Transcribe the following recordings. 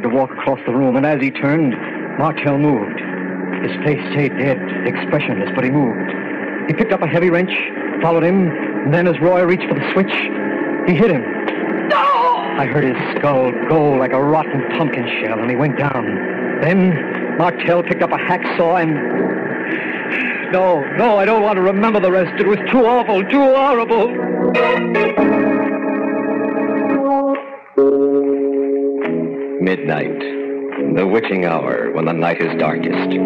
started to walk across the room, and as he turned, Martell moved. His face stayed dead, expressionless, but he moved. He picked up a heavy wrench, followed him, and then as Roy reached for the switch, he hit him. No! I heard his skull go like a rotten pumpkin shell, and he went down. Then Martell picked up a hacksaw and. No, no, I don't want to remember the rest. It was too awful, too horrible. Midnight, the witching hour when the night is darkest.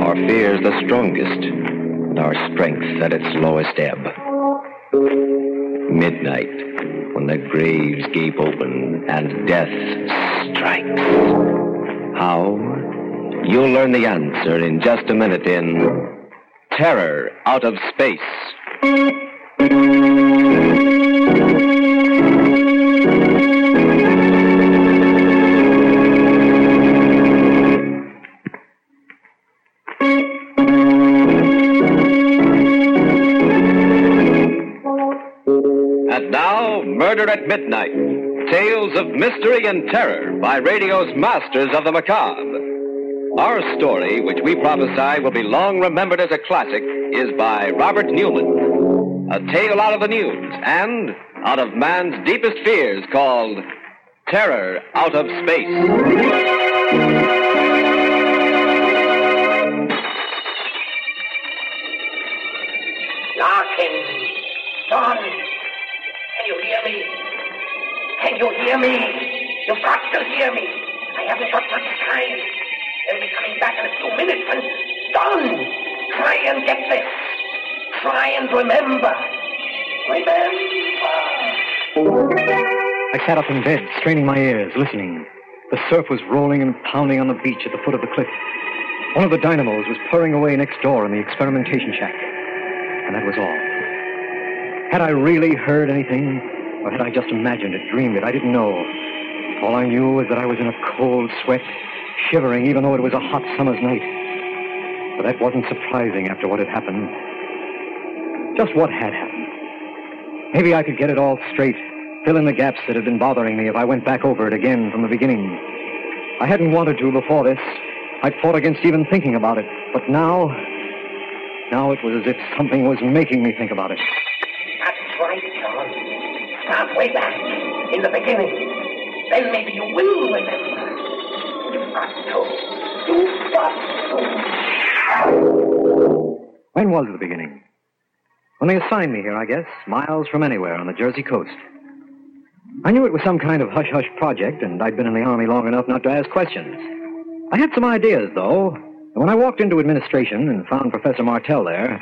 Our fears the strongest, and our strength at its lowest ebb. Midnight, when the graves gape open and death strikes. How? You'll learn the answer in just a minute in Terror Out of Space. Of mystery and terror by radio's masters of the macabre. Our story, which we prophesy will be long remembered as a classic, is by Robert Newman. A tale out of the news and out of man's deepest fears called Terror Out of Space. Larkin! Don! Can you hear me? Can you hear me? You've got to hear me. I haven't got much time. They'll be coming back in a few minutes and... Don! Try and get this. Try and remember. Remember! I sat up in bed, straining my ears, listening. The surf was rolling and pounding on the beach at the foot of the cliff. One of the dynamos was purring away next door in the experimentation shack. And that was all. Had I really heard anything, or had I just imagined it, dreamed it? I didn't know. All I knew was that I was in a cold sweat, shivering even though it was a hot summer's night. But that wasn't surprising after what had happened. Just what had happened. Maybe I could get it all straight, fill in the gaps that had been bothering me if I went back over it again from the beginning. I hadn't wanted to before this. I'd fought against even thinking about it. But now, now it was as if something was making me think about it. Start way back, in the beginning. Then maybe you will remember. You've got to. You've got to. When was the beginning? When they assigned me here, I guess, miles from anywhere on the Jersey coast. I knew it was some kind of hush hush project, and I'd been in the Army long enough not to ask questions. I had some ideas, though, and when I walked into administration and found Professor Martell there,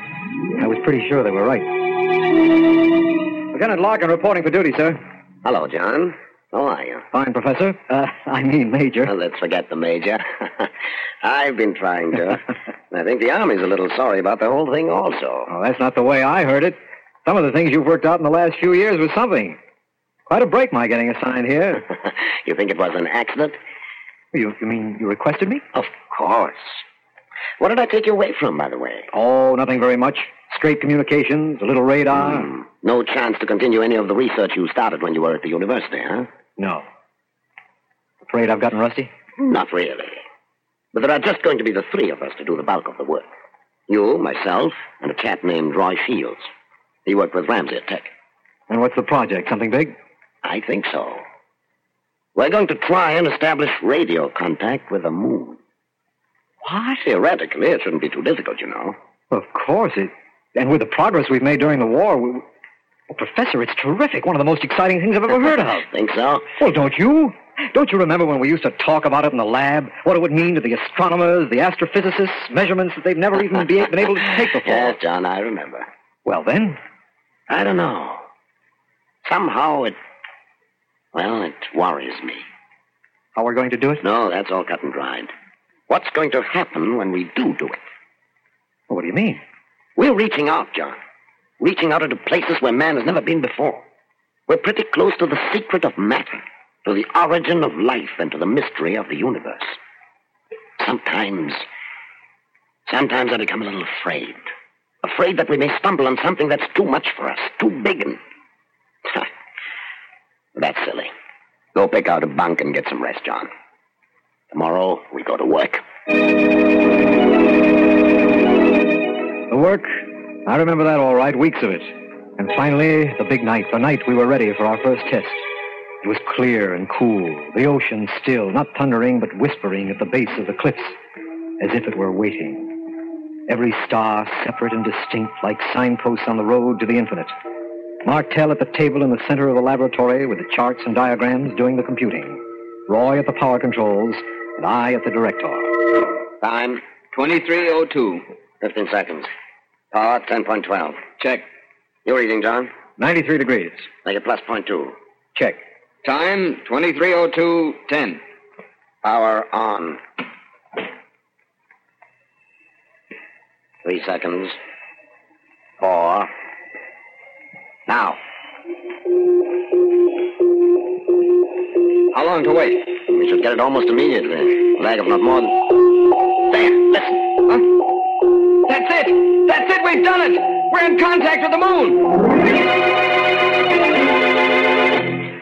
I was pretty sure they were right. Lieutenant Larkin reporting for duty, sir. Hello, John. How are you? Fine, Professor. Uh, I mean, Major. Well, let's forget the major. I've been trying to. I think the Army's a little sorry about the whole thing, also. Oh, that's not the way I heard it. Some of the things you've worked out in the last few years was something. Quite a break, my getting assigned here. you think it was an accident? You, you mean you requested me? Of course. What did I take you away from, by the way? Oh, nothing very much. Straight communications, a little radar. Hmm. No chance to continue any of the research you started when you were at the university, huh? No. Afraid I've gotten rusty? Not really. But there are just going to be the three of us to do the bulk of the work. You, myself, and a chap named Roy Shields. He worked with Ramsey at Tech. And what's the project? Something big? I think so. We're going to try and establish radio contact with the moon. What? Theoretically, it shouldn't be too difficult, you know. Of course. It, and with the progress we've made during the war, we, Oh, Professor, it's terrific. One of the most exciting things I've ever heard of. Think so? Well, don't you? Don't you remember when we used to talk about it in the lab? What it would mean to the astronomers, the astrophysicists, measurements that they've never even be, been able to take before? Yes, John, I remember. Well, then, I don't know. Somehow it. Well, it worries me. how are we're going to do it? No, that's all cut and dried. What's going to happen when we do do it? Well, what do you mean? We're reaching out, John. Reaching out into places where man has never been before. We're pretty close to the secret of matter, to the origin of life, and to the mystery of the universe. Sometimes. Sometimes I become a little afraid. Afraid that we may stumble on something that's too much for us, too big and. that's silly. Go pick out a bunk and get some rest, John. Tomorrow, we go to work. Work? I remember that all right, weeks of it. And finally, the big night, the night we were ready for our first test. It was clear and cool, the ocean still, not thundering, but whispering at the base of the cliffs, as if it were waiting. Every star separate and distinct, like signposts on the road to the infinite. Martell at the table in the center of the laboratory with the charts and diagrams doing the computing. Roy at the power controls, and I at the director. Time, 2302. 15 seconds. Power, 10.12. Check. Your reading, John? 93 degrees. Make it plus point two. Check. Time 2302 10. Power on. Three seconds. Four. Now. How long to wait? We should get it almost immediately. Lag of not more than. There, listen. Huh? That's it! That's it! We've done it! We're in contact with the moon!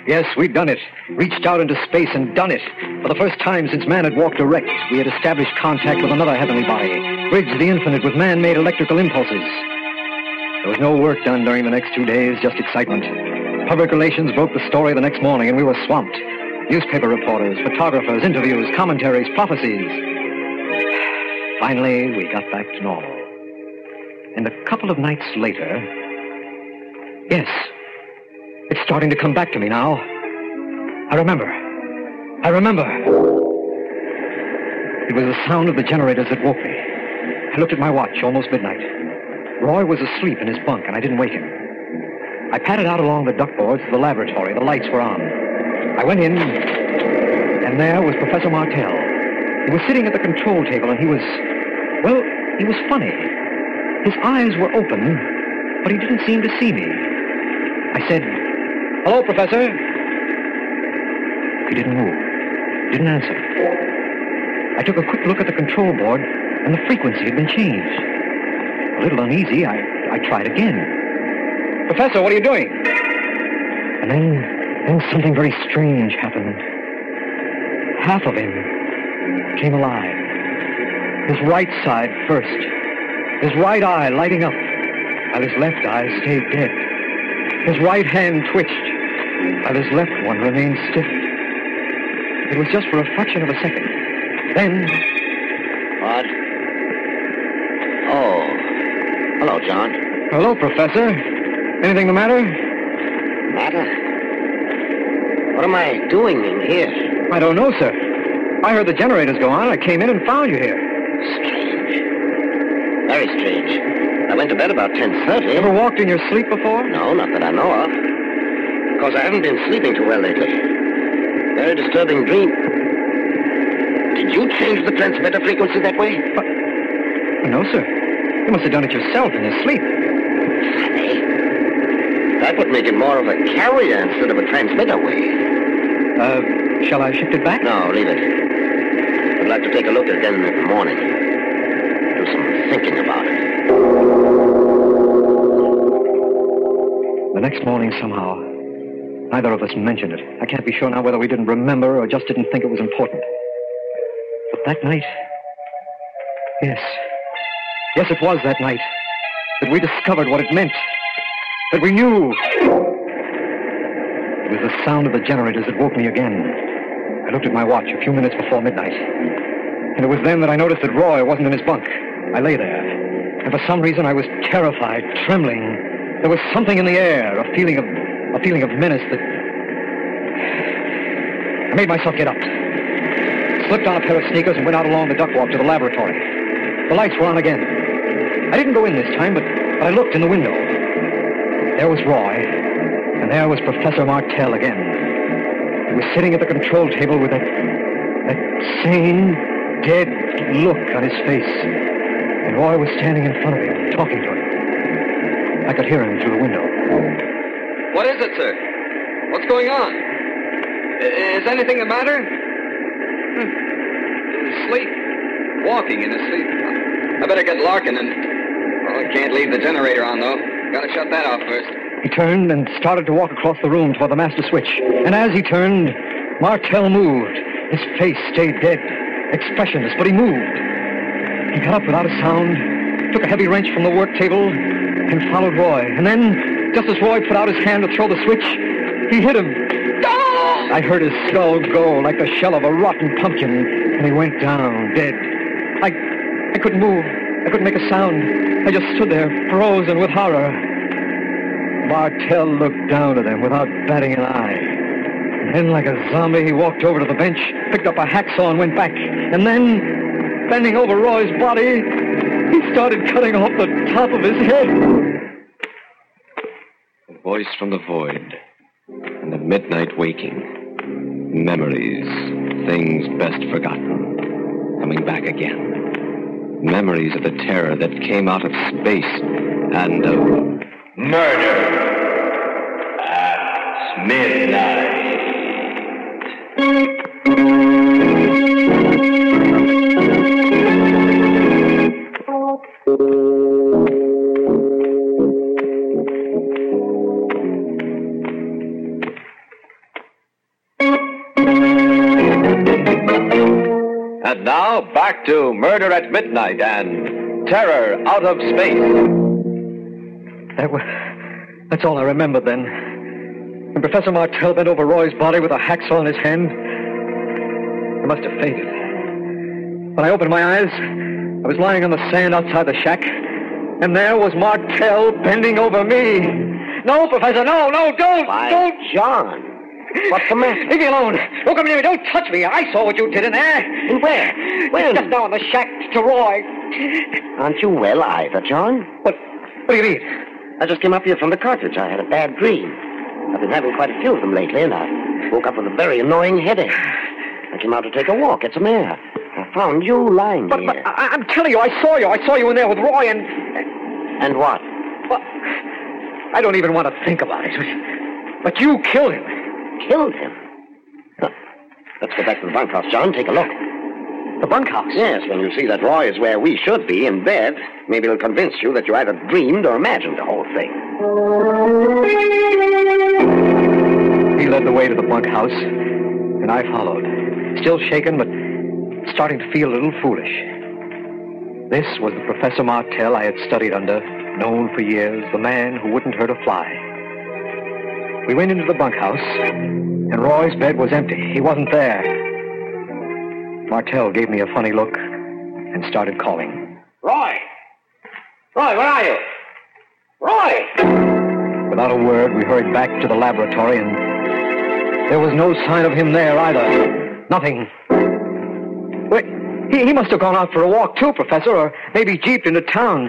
Yes, we'd done it. Reached out into space and done it. For the first time since man had walked erect, we had established contact with another heavenly body, bridged the infinite with man-made electrical impulses. There was no work done during the next two days, just excitement. Public relations broke the story the next morning, and we were swamped. Newspaper reporters, photographers, interviews, commentaries, prophecies. Finally, we got back to normal. And a couple of nights later, yes, it's starting to come back to me now. I remember. I remember. It was the sound of the generators that woke me. I looked at my watch, almost midnight. Roy was asleep in his bunk, and I didn't wake him. I padded out along the duckboards to the laboratory. The lights were on. I went in, and there was Professor Martell. He was sitting at the control table, and he was, well, he was funny. His eyes were open, but he didn't seem to see me. I said, Hello, Professor. He didn't move, didn't answer. I took a quick look at the control board, and the frequency had been changed. A little uneasy, I, I tried again. Professor, what are you doing? And then, then something very strange happened. Half of him came alive. His right side first. His right eye lighting up, while his left eye stayed dead. His right hand twitched, while his left one remained stiff. It was just for a fraction of a second. Then, What? Oh. Hello, John. hello, Professor. Anything the matter? Matter? What am I doing in here? I don't know, sir. I heard the generators go on. I came in and found you here. Very strange. I went to bed about 10.30. You Ever walked in your sleep before? No, not that I know of. Of course, I haven't been sleeping too well lately. Very disturbing dream. Did you change the transmitter frequency that way? No, sir. You must have done it yourself in your sleep. Funny. That would make it more of a carrier instead of a transmitter wave. Uh, shall I shift it back? No, leave it. I'd like to take a look at it again in the morning. Thinking about it. The next morning, somehow, neither of us mentioned it. I can't be sure now whether we didn't remember or just didn't think it was important. But that night, yes, yes, it was that night that we discovered what it meant. That we knew. It was the sound of the generators that woke me again. I looked at my watch a few minutes before midnight. And it was then that I noticed that Roy wasn't in his bunk. I lay there. And for some reason, I was terrified, trembling. There was something in the air, a feeling of a feeling of menace that I made myself get up. Slipped on a pair of sneakers and went out along the duck walk to the laboratory. The lights were on again. I didn't go in this time, but, but I looked in the window. There was Roy, and there was Professor Martell again. He was sitting at the control table with that, that sane, dead look on his face. And Roy was standing in front of him, talking to him. I could hear him through the window. What is it, sir? What's going on? Is anything the matter? Hmm. Sleep. Walking in his sleep. I better get Larkin and. Oh, I can't leave the generator on, though. Gotta shut that off first. He turned and started to walk across the room toward the master switch. And as he turned, Martell moved. His face stayed dead, expressionless, but he moved. He got up without a sound, took a heavy wrench from the work table, and followed Roy. And then, just as Roy put out his hand to throw the switch, he hit him. I heard his skull go like the shell of a rotten pumpkin, and he went down, dead. I, I couldn't move. I couldn't make a sound. I just stood there, frozen with horror. Martell looked down at them without batting an eye. And then, like a zombie, he walked over to the bench, picked up a hacksaw, and went back. And then, bending over Roy's body, he started cutting off the top of his head. A voice from the void. And the midnight waking. Memories. Things best forgotten. Coming back again. Memories of the terror that came out of space and of Murder at midnight. Now back to Murder at Midnight and Terror Out of Space. Uh, that was, that's all I remember then. When Professor Martell bent over Roy's body with a hacksaw in his hand, I must have fainted. When I opened my eyes, I was lying on the sand outside the shack, and there was Martell bending over me. No, Professor, no, no, don't, Why, don't. John, what's the matter? Leave me alone. Don't come near me. Don't touch me. I saw what you did in there. And where? When? Just down in the shack to Roy. Aren't you well either, John? What? What do you mean? I just came up here from the cartridge. I had a bad dream. I've been having quite a few of them lately, and I woke up with a very annoying headache. I came out to take a walk. It's a mare. I found you lying But, here. but I, I'm telling you, I saw you. I saw you in there with Roy, and And what? well, I don't even want to think about it. But you killed him. Killed him? Huh. Let's go back to the bunkhouse, John. Take a look. The bunkhouse. Yes, when you see that Roy is where we should be, in bed, maybe it'll convince you that you either dreamed or imagined the whole thing. He led the way to the bunkhouse, and I followed. Still shaken, but starting to feel a little foolish. This was the Professor Martell I had studied under, known for years, the man who wouldn't hurt a fly. We went into the bunkhouse, and Roy's bed was empty. He wasn't there. Martell gave me a funny look and started calling. Roy! Roy, where are you? Roy! Without a word, we hurried back to the laboratory, and there was no sign of him there either. Nothing. Wait, he, he must have gone out for a walk too, Professor, or maybe jeeped into town.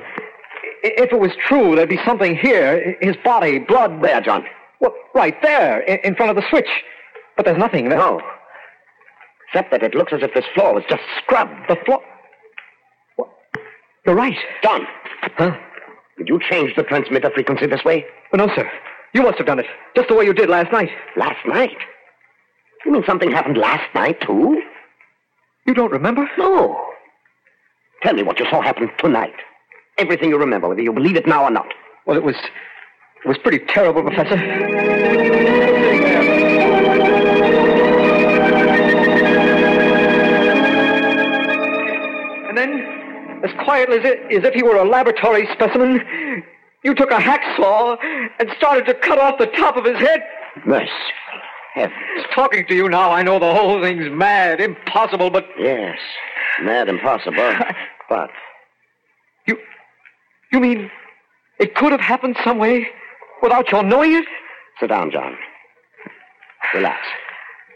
If it was true, there'd be something here his body, blood. There, John. Well, right there, in, in front of the switch. But there's nothing there. No. Except that it looks as if this floor was just scrubbed. The floor. What? You're right. John, Huh? did you change the transmitter frequency this way? Oh, no, sir. You must have done it. Just the way you did last night. Last night? You mean something happened last night, too? You don't remember? No. Tell me what you saw happen tonight. Everything you remember, whether you believe it now or not. Well, it was. It was pretty terrible, Professor. And then, as quietly as, it, as if he were a laboratory specimen, you took a hacksaw and started to cut off the top of his head. Merciful heavens. Talking to you now, I know the whole thing's mad, impossible, but Yes, mad impossible. But you. You mean it could have happened some way? Without your knowing it? Sit down, John. Relax.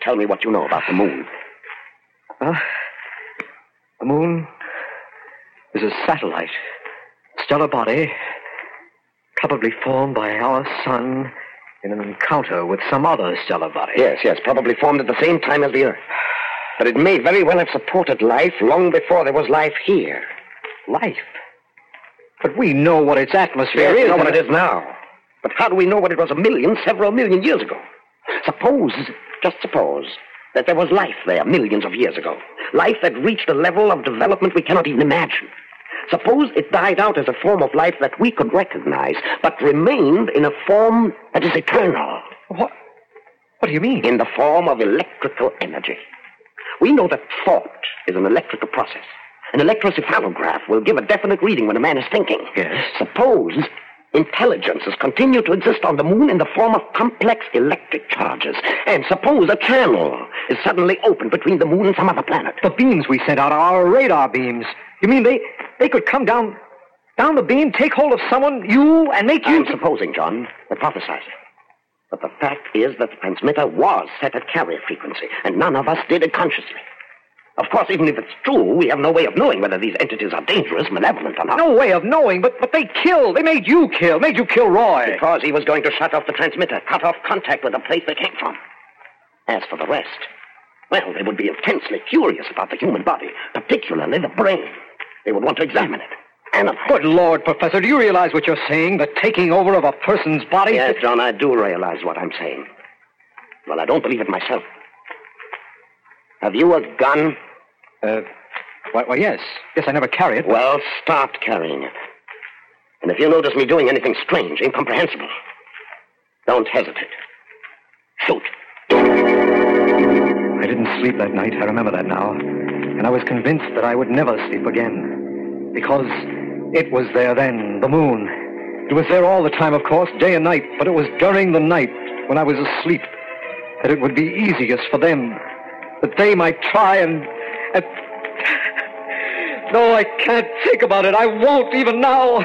Tell me what you know about the moon. Huh? The moon is a satellite, stellar body, probably formed by our sun in an encounter with some other stellar body. Yes, yes, probably formed at the same time as the Earth. But it may very well have supported life long before there was life here. Life? But we know what its atmosphere Yes, is. we know what it is now. But how do we know what it was a million, several million years ago? Suppose, just suppose, that there was life there millions of years ago. Life that reached a level of development we cannot even imagine. Suppose it died out as a form of life that we could recognize, but remained in a form that is eternal. What? What do you mean? In the form of electrical energy. We know that thought is an electrical process. An electrocephalograph will give a definite reading when a man is thinking. Yes. Suppose intelligences continue to exist on the moon in the form of complex electric charges. And suppose a channel is suddenly opened between the moon and some other planet. The beams we sent out are our radar beams. You mean they they could come down down the beam, take hold of someone, you, and make you I'm supposing, John, hypothesizing. But the fact is that the transmitter was set at carrier frequency, and none of us did it consciously. Of course, even if it's true, we have no way of knowing whether these entities are dangerous, malevolent, or not. no way of knowing, but but they killed. They made you kill. Made you kill Roy. Because he was going to shut off the transmitter, cut off contact with the place they came from. As for the rest, well, they would be intensely curious about the human body, particularly the brain. They would want to examine it, analyze. Good Lord, Professor, do you realize what you're saying? The taking over of a person's body? Yes, John, I do realize what I'm saying. Well, I don't believe it myself. Have you a gun? Uh, why, why, yes. Yes, I never carry it. Well, start carrying it. And if you notice me doing anything strange, incomprehensible, don't hesitate. Shoot. I didn't sleep that night. I remember that now. And I was convinced that I would never sleep again. Because it was there then, the moon. It was there all the time, of course, day and night. But it was during the night, when I was asleep, that it would be easiest for them. That they might try and. and... No, I can't think about it. I won't even now.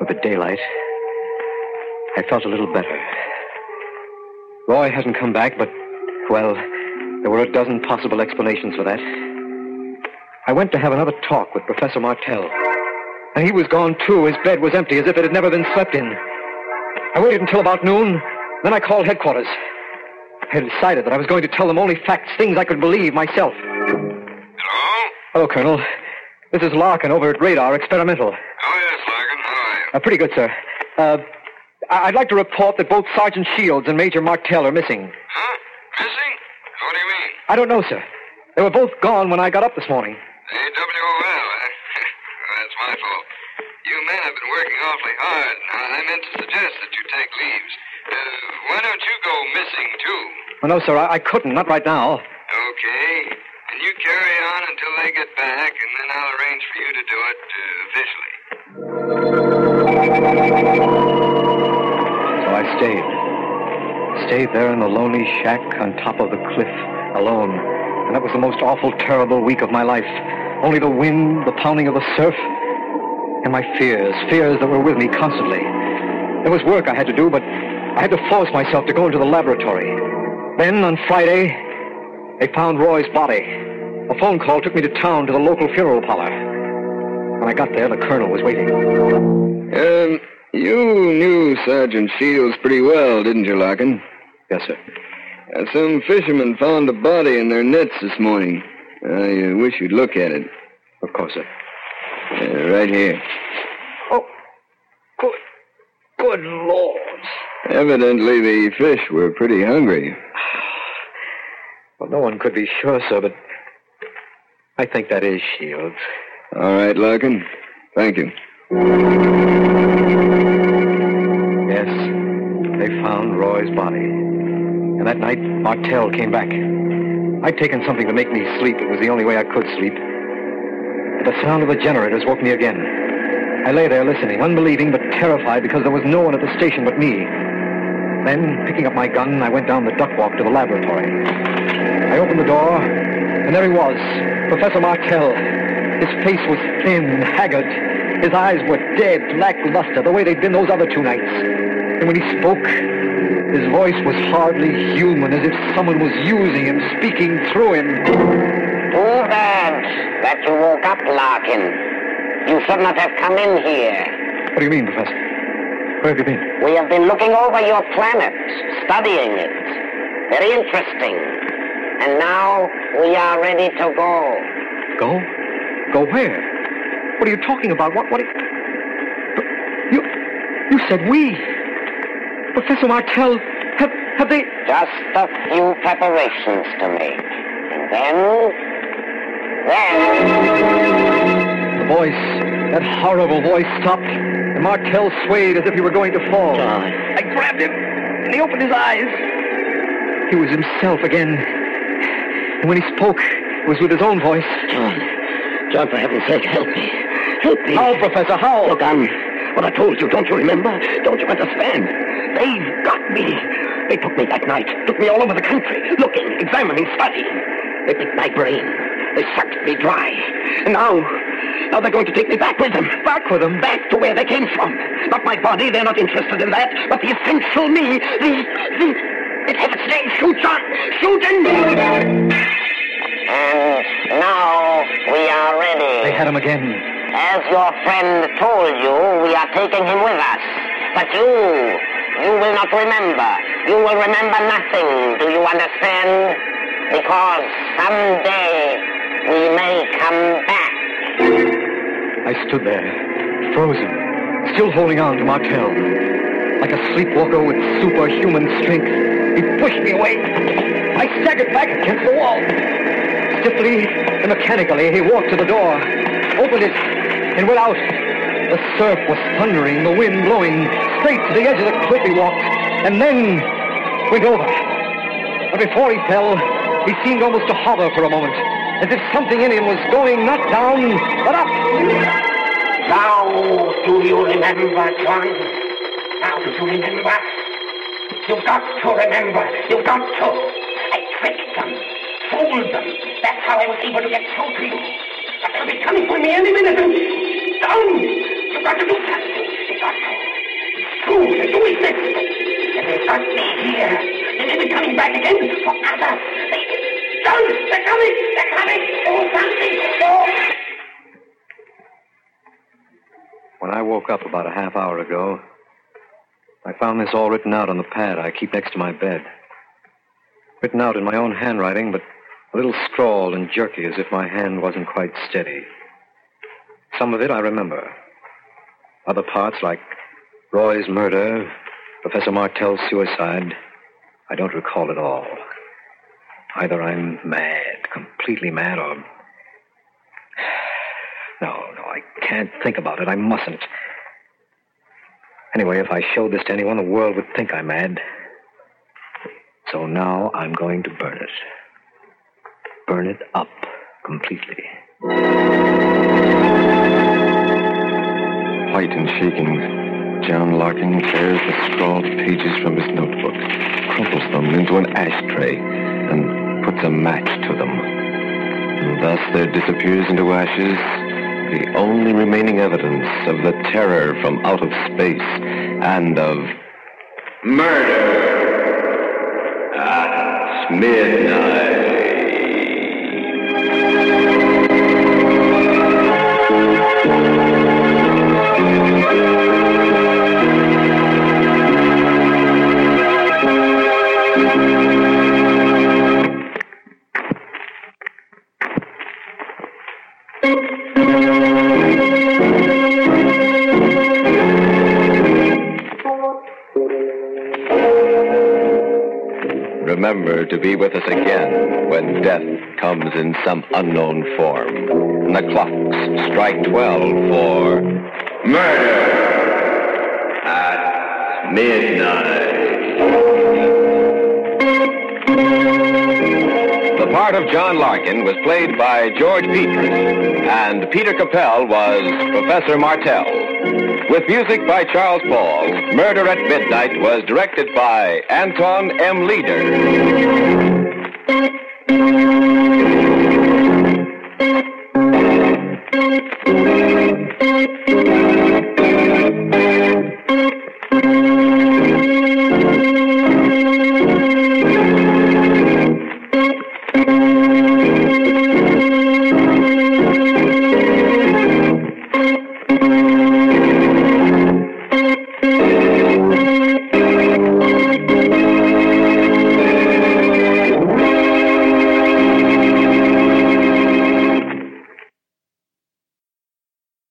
With the daylight, I felt a little better. Roy hasn't come back, but, well, there were a dozen possible explanations for that. I went to have another talk with Professor Martell. And he was gone, too. His bed was empty, as if it had never been slept in. I waited until about noon. Then I called headquarters. I had decided that I was going to tell them only facts, things I could believe myself. Hello? Hello, Colonel. This is Larkin over at Radar Experimental. Oh, yes, Larkin. How are you? Uh, pretty good, sir. Uh, I- I'd like to report that both Sergeant Shields and Major Martell are missing. Huh? Missing? What do you mean? I don't know, sir. They were both gone when I got up this morning. AWOL, eh? That's my fault. You men have been working awfully hard. Now, I meant to suggest that you take leaves. Uh, why don't too? No, sir, I, I couldn't. Not right now. Okay. And you carry on until they get back, and then I'll arrange for you to do it uh, officially. So I stayed. Stayed there in the lonely shack on top of the cliff, alone. And that was the most awful, terrible week of my life. Only the wind, the pounding of the surf, and my fears, fears that were with me constantly. There was work I had to do, but I had to force myself to go into the laboratory. Then, on Friday, they found Roy's body. A phone call took me to town to the local funeral parlor. When I got there, the colonel was waiting. Um, you knew Sergeant Shields pretty well, didn't you, Larkin? Yes, sir. Uh, some fishermen found a body in their nets this morning. I uh, wish you'd look at it. Of course, sir. Uh, right here. Oh, good, good Lord. Evidently, the fish were pretty hungry. Well, no one could be sure, sir, but I think that is Shields. All right, Larkin. Thank you. Yes, they found Roy's body. And that night, Martell came back. I'd taken something to make me sleep. It was the only way I could sleep. But the sound of the generators woke me again. I lay there listening, unbelieving but terrified because there was no one at the station but me. Then, picking up my gun, I went down the duck walk to the laboratory. I opened the door, and there he was, Professor Martell. His face was thin and haggard. His eyes were dead, lackluster, the way they'd been those other two nights. And when he spoke, his voice was hardly human, as if someone was using him, speaking through him. Too bad that you woke up, Larkin. You should not have come in here. What do you mean, Professor? Where have you been? We have been looking over your planet, studying it. Very interesting. And now we are ready to go. Go? Go where? What are you talking about? What? What? Are you? You said we. Professor Martell. Have have they? Just a few preparations to make, and then, then. The voice, that horrible voice, stopped, and Martell swayed as if he were going to fall. I grabbed him, and he opened his eyes. He was himself again, and when he spoke, it was with his own voice. John, John, for heaven's sake, help me. Help me. How, Professor? How? Look, I'm what I told you. Don't you remember? Don't you understand? They've got me. They took me that night, took me all over the country, looking, examining, studying. They picked my brain. They sucked me dry. And now, now they're going to take me back with them. Back with them? Back to where they came from. Not my body, they're not interested in that, but the essential me, the, the, it has its name. Shoot, John! Shoot and... And now we are ready. They had him again. As your friend told you, we are taking him with us. But you, you will not remember. You will remember nothing. Do you understand? Because someday we may come back. I stood there, frozen, still holding on to Martell. Like a sleepwalker with superhuman strength, he pushed me away. I staggered back against the wall. Stiffly and mechanically, he walked to the door, opened it, and went out. The surf was thundering, the wind blowing. Straight to the edge of the cliff he walked, and then went over. But before he fell, he seemed almost to hover for a moment, as if something in him was going not down, but up. Now do you remember, John? Now do you remember? You've got to remember. You've got to. I tricked them, fooled them. That's how I was able to get through to you. But they'll be coming for me any minute. John, you've got to do something. You've got to. It's true that you exist. And they've got me here. They may be coming back again for others. They're coming. They're coming. Do something. Do. When I woke up about a half hour ago, I found this all written out on the pad I keep next to my bed. Written out in my own handwriting, but a little scrawled and jerky as if my hand wasn't quite steady. Some of it I remember. Other parts, like Roy's murder, Professor Martell's suicide, I don't recall at all. Either I'm mad, completely mad, or. No, no, I can't think about it. I mustn't. Anyway, if I showed this to anyone, the world would think I'm mad. So now I'm going to burn it. Burn it up completely. White and shaking, John Larkin tears the scrawled pages from his notebook, crumples them into an ashtray, and a match to them. And thus there disappears into ashes the only remaining evidence of the terror from out of space and of murder at midnight. In some unknown form. And the clocks strike 12 for murder at midnight. The part of John Larkin was played by George Petrie, and Peter Capell was Professor Martell. With music by Charles Paul, Murder at Midnight was directed by Anton M. Leader.